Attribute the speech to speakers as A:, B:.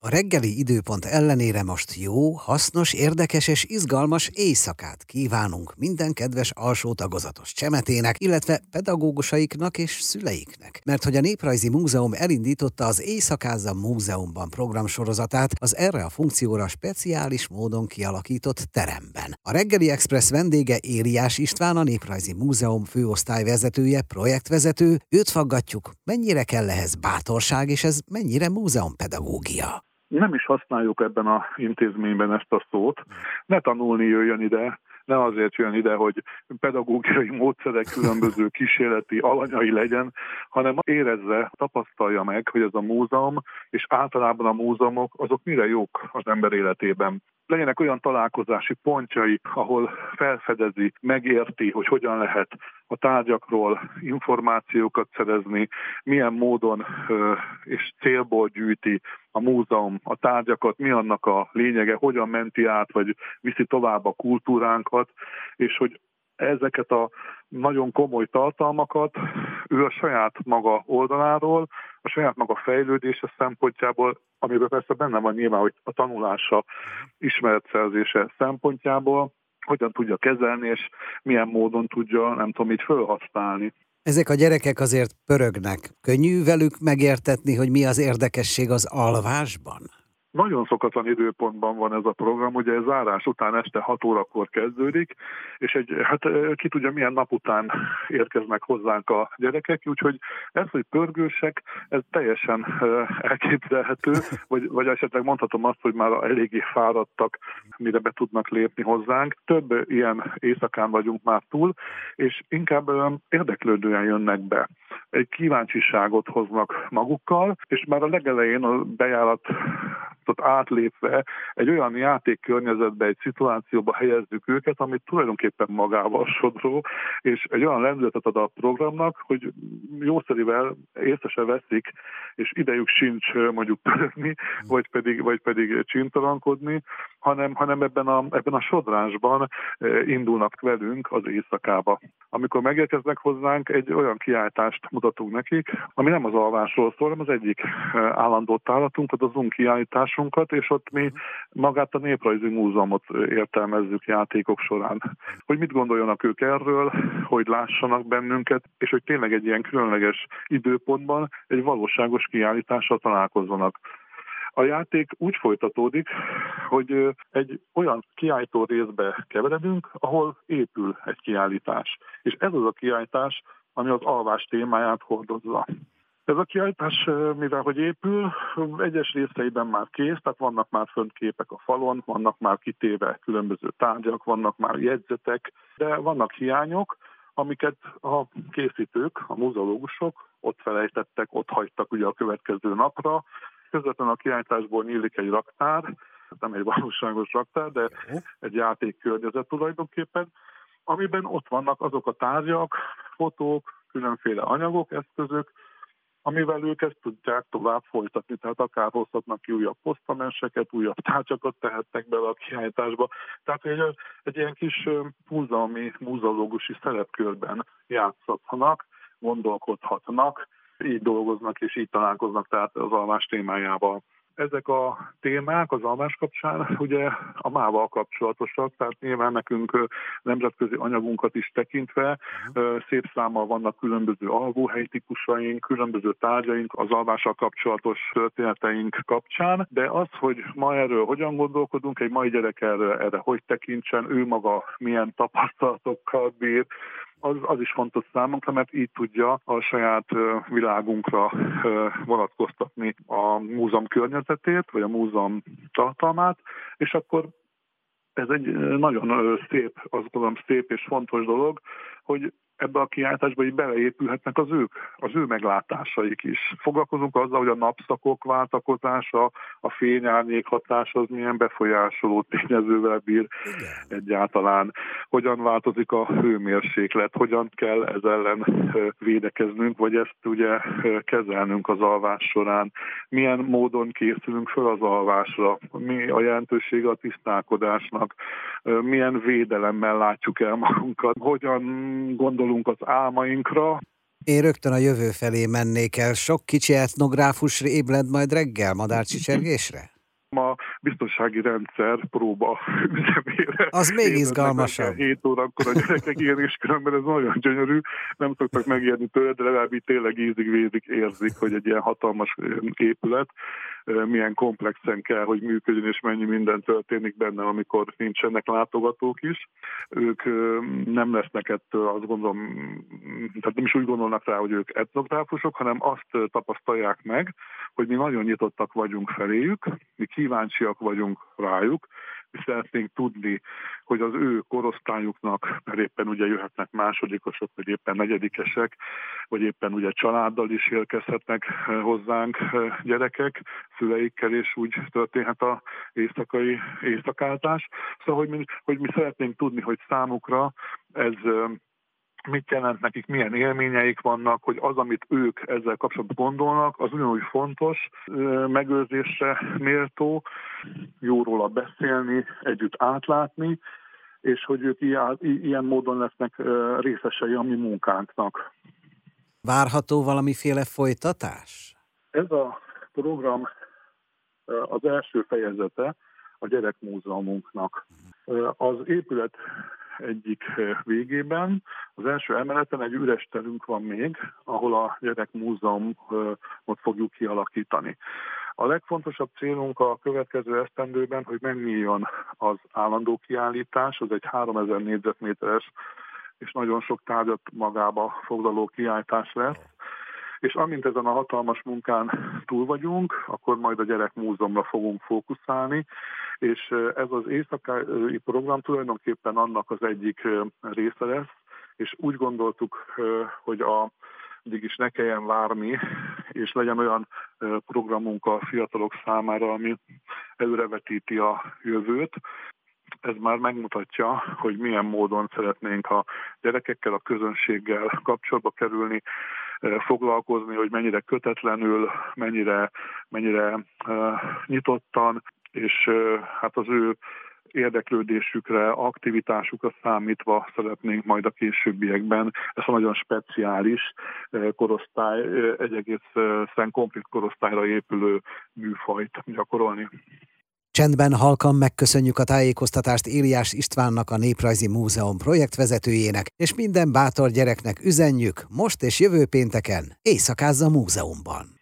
A: A reggeli időpont ellenére most jó, hasznos, érdekes és izgalmas éjszakát kívánunk minden kedves alsó tagozatos csemetének, illetve pedagógusaiknak és szüleiknek. Mert hogy a Néprajzi Múzeum elindította az Éjszakázzam Múzeumban programsorozatát az erre a funkcióra speciális módon kialakított teremben. A reggeli express vendége Éliás István, a Néprajzi Múzeum főosztályvezetője, projektvezető. Őt faggatjuk, mennyire kell ehhez bátorság, és ez mennyire múzeumpedagógia
B: nem is használjuk ebben a intézményben ezt a szót. Ne tanulni jöjjön ide, ne azért jön ide, hogy pedagógiai módszerek különböző kísérleti alanyai legyen, hanem érezze, tapasztalja meg, hogy ez a múzeum, és általában a múzeumok, azok mire jók az ember életében legyenek olyan találkozási pontjai, ahol felfedezi, megérti, hogy hogyan lehet a tárgyakról információkat szerezni, milyen módon és célból gyűjti a múzeum a tárgyakat, mi annak a lényege, hogyan menti át, vagy viszi tovább a kultúránkat, és hogy ezeket a nagyon komoly tartalmakat ő a saját maga oldaláról, a saját maga fejlődése szempontjából, amiben persze benne van nyilván, hogy a tanulása, ismeretszerzése szempontjából, hogyan tudja kezelni, és milyen módon tudja, nem tudom, így felhasználni.
A: Ezek a gyerekek azért pörögnek. Könnyű velük megértetni, hogy mi az érdekesség az alvásban?
B: Nagyon szokatlan időpontban van ez a program, ugye ez zárás után este 6 órakor kezdődik, és egy, hát ki tudja milyen nap után érkeznek hozzánk a gyerekek, úgyhogy ez, hogy pörgősek, ez teljesen elképzelhető, vagy, vagy esetleg mondhatom azt, hogy már eléggé fáradtak, mire be tudnak lépni hozzánk. Több ilyen éjszakán vagyunk már túl, és inkább érdeklődően jönnek be. Egy kíváncsiságot hoznak magukkal, és már a legelején a bejárat pontot átlépve egy olyan játékkörnyezetbe, egy szituációba helyezzük őket, amit tulajdonképpen magával sodró, és egy olyan lendületet ad a programnak, hogy jószerivel észre se veszik, és idejük sincs mondjuk pörögni, vagy pedig, vagy pedig csintalankodni, hanem, hanem ebben, a, ebben a sodrásban indulnak velünk az éjszakába. Amikor megérkeznek hozzánk, egy olyan kiállítást mutatunk nekik, ami nem az alvásról szól, hanem az egyik állandó tálatunk, az Zoom kiállítás, tudásunkat, és ott mi magát a Néprajzi Múzeumot értelmezzük játékok során. Hogy mit gondoljanak ők erről, hogy lássanak bennünket, és hogy tényleg egy ilyen különleges időpontban egy valóságos kiállítással találkozzanak. A játék úgy folytatódik, hogy egy olyan kiállító részbe keveredünk, ahol épül egy kiállítás. És ez az a kiállítás, ami az alvás témáját hordozza. Ez a kiállítás, mivel hogy épül, egyes részeiben már kész, tehát vannak már fönt képek a falon, vannak már kitéve különböző tárgyak, vannak már jegyzetek, de vannak hiányok, amiket a készítők, a muzeológusok ott felejtettek, ott hagytak ugye a következő napra. Közvetlenül a kiállításból nyílik egy raktár, nem egy valóságos raktár, de egy játékkörnyezet tulajdonképpen, amiben ott vannak azok a tárgyak, fotók, különféle anyagok, eszközök, amivel ők ezt tudják tovább folytatni, tehát akár hozhatnak ki újabb posztamenseket, újabb tárgyakat tehetnek bele a kiállításba. Tehát egy, egy ilyen kis múzeumi, múzeológusi szerepkörben játszhatnak, gondolkodhatnak, így dolgoznak és így találkoznak tehát az alvás témájával. Ezek a témák az almás kapcsán ugye a mával kapcsolatosak, tehát nyilván nekünk nemzetközi anyagunkat is tekintve szép számmal vannak különböző alvóhely típusaink, különböző tárgyaink az alvással kapcsolatos történeteink kapcsán, de az, hogy ma erről hogyan gondolkodunk, egy mai gyerek erre, erre hogy tekintsen, ő maga milyen tapasztalatokkal bír, az, az is fontos számunkra, mert így tudja a saját világunkra vonatkoztatni a múzeum környezetét, vagy a múzeum tartalmát, és akkor ez egy nagyon szép, azt gondolom szép és fontos dolog, hogy ebbe a kiáltásba így beleépülhetnek az ők, az ő meglátásaik is. Foglalkozunk azzal, hogy a napszakok váltakozása, a fényárnyék hatása az milyen befolyásoló tényezővel bír Igen. egyáltalán, hogyan változik a hőmérséklet, hogyan kell ez ellen védekeznünk, vagy ezt ugye kezelnünk az alvás során, milyen módon készülünk föl az alvásra, mi a jelentősége a tisztálkodásnak, milyen védelemmel látjuk el magunkat, hogyan gondolunk az álmainkra,
A: Én rögtön a jövő felé mennék el. Sok kicsi etnográfus ébled majd reggel madárcsicsergésre?
B: a biztonsági rendszer próba üzemére.
A: Az még izgalmasabb.
B: 7 órakor a gyerekek ilyen is különben ez nagyon gyönyörű, nem szoktak megijedni tőle, de legalább így tényleg ízig vézik, érzik, hogy egy ilyen hatalmas épület milyen komplexen kell, hogy működjön, és mennyi minden történik benne, amikor nincsenek látogatók is. Ők nem lesznek ettől, azt gondolom, tehát nem is úgy gondolnak rá, hogy ők etnográfusok, hanem azt tapasztalják meg, hogy mi nagyon nyitottak vagyunk feléjük, mi kíváncsiak vagyunk rájuk, mi szeretnénk tudni, hogy az ő korosztályuknak, mert éppen ugye jöhetnek másodikosok, vagy éppen negyedikesek, vagy éppen ugye családdal is érkezhetnek eh, hozzánk eh, gyerekek, szüleikkel, és úgy történhet a éjszakai éjszakáltás. Szóval, hogy mi, hogy mi szeretnénk tudni, hogy számukra ez eh, mit jelent nekik, milyen élményeik vannak, hogy az, amit ők ezzel kapcsolatban gondolnak, az ugyanúgy fontos, megőrzésre méltó, jó róla beszélni, együtt átlátni, és hogy ők ilyen módon lesznek részesei a mi munkánknak.
A: Várható valamiféle folytatás?
B: Ez a program az első fejezete a gyerekmúzeumunknak. Az épület egyik végében. Az első emeleten egy üres terünk van még, ahol a gyerekmúzeumot fogjuk kialakítani. A legfontosabb célunk a következő esztendőben, hogy megnyíljon az állandó kiállítás, az egy 3000 négyzetméteres és nagyon sok tárgyat magába foglaló kiállítás lesz, és amint ezen a hatalmas munkán túl vagyunk, akkor majd a gyerekmúzeumra fogunk fókuszálni, és ez az éjszakai program tulajdonképpen annak az egyik része lesz, és úgy gondoltuk, hogy a addig is ne kelljen várni, és legyen olyan programunk a fiatalok számára, ami előrevetíti a jövőt. Ez már megmutatja, hogy milyen módon szeretnénk a gyerekekkel, a közönséggel kapcsolatba kerülni, foglalkozni, hogy mennyire kötetlenül, mennyire, mennyire uh, nyitottan, és uh, hát az ő érdeklődésükre, aktivitásukra számítva szeretnénk majd a későbbiekben ezt a nagyon speciális korosztály, egy egészen komplet korosztályra épülő műfajt gyakorolni.
A: Csendben halkan megköszönjük a tájékoztatást Éliás Istvánnak, a Néprajzi Múzeum projektvezetőjének, és minden bátor gyereknek üzenjük most és jövő pénteken éjszakázza múzeumban.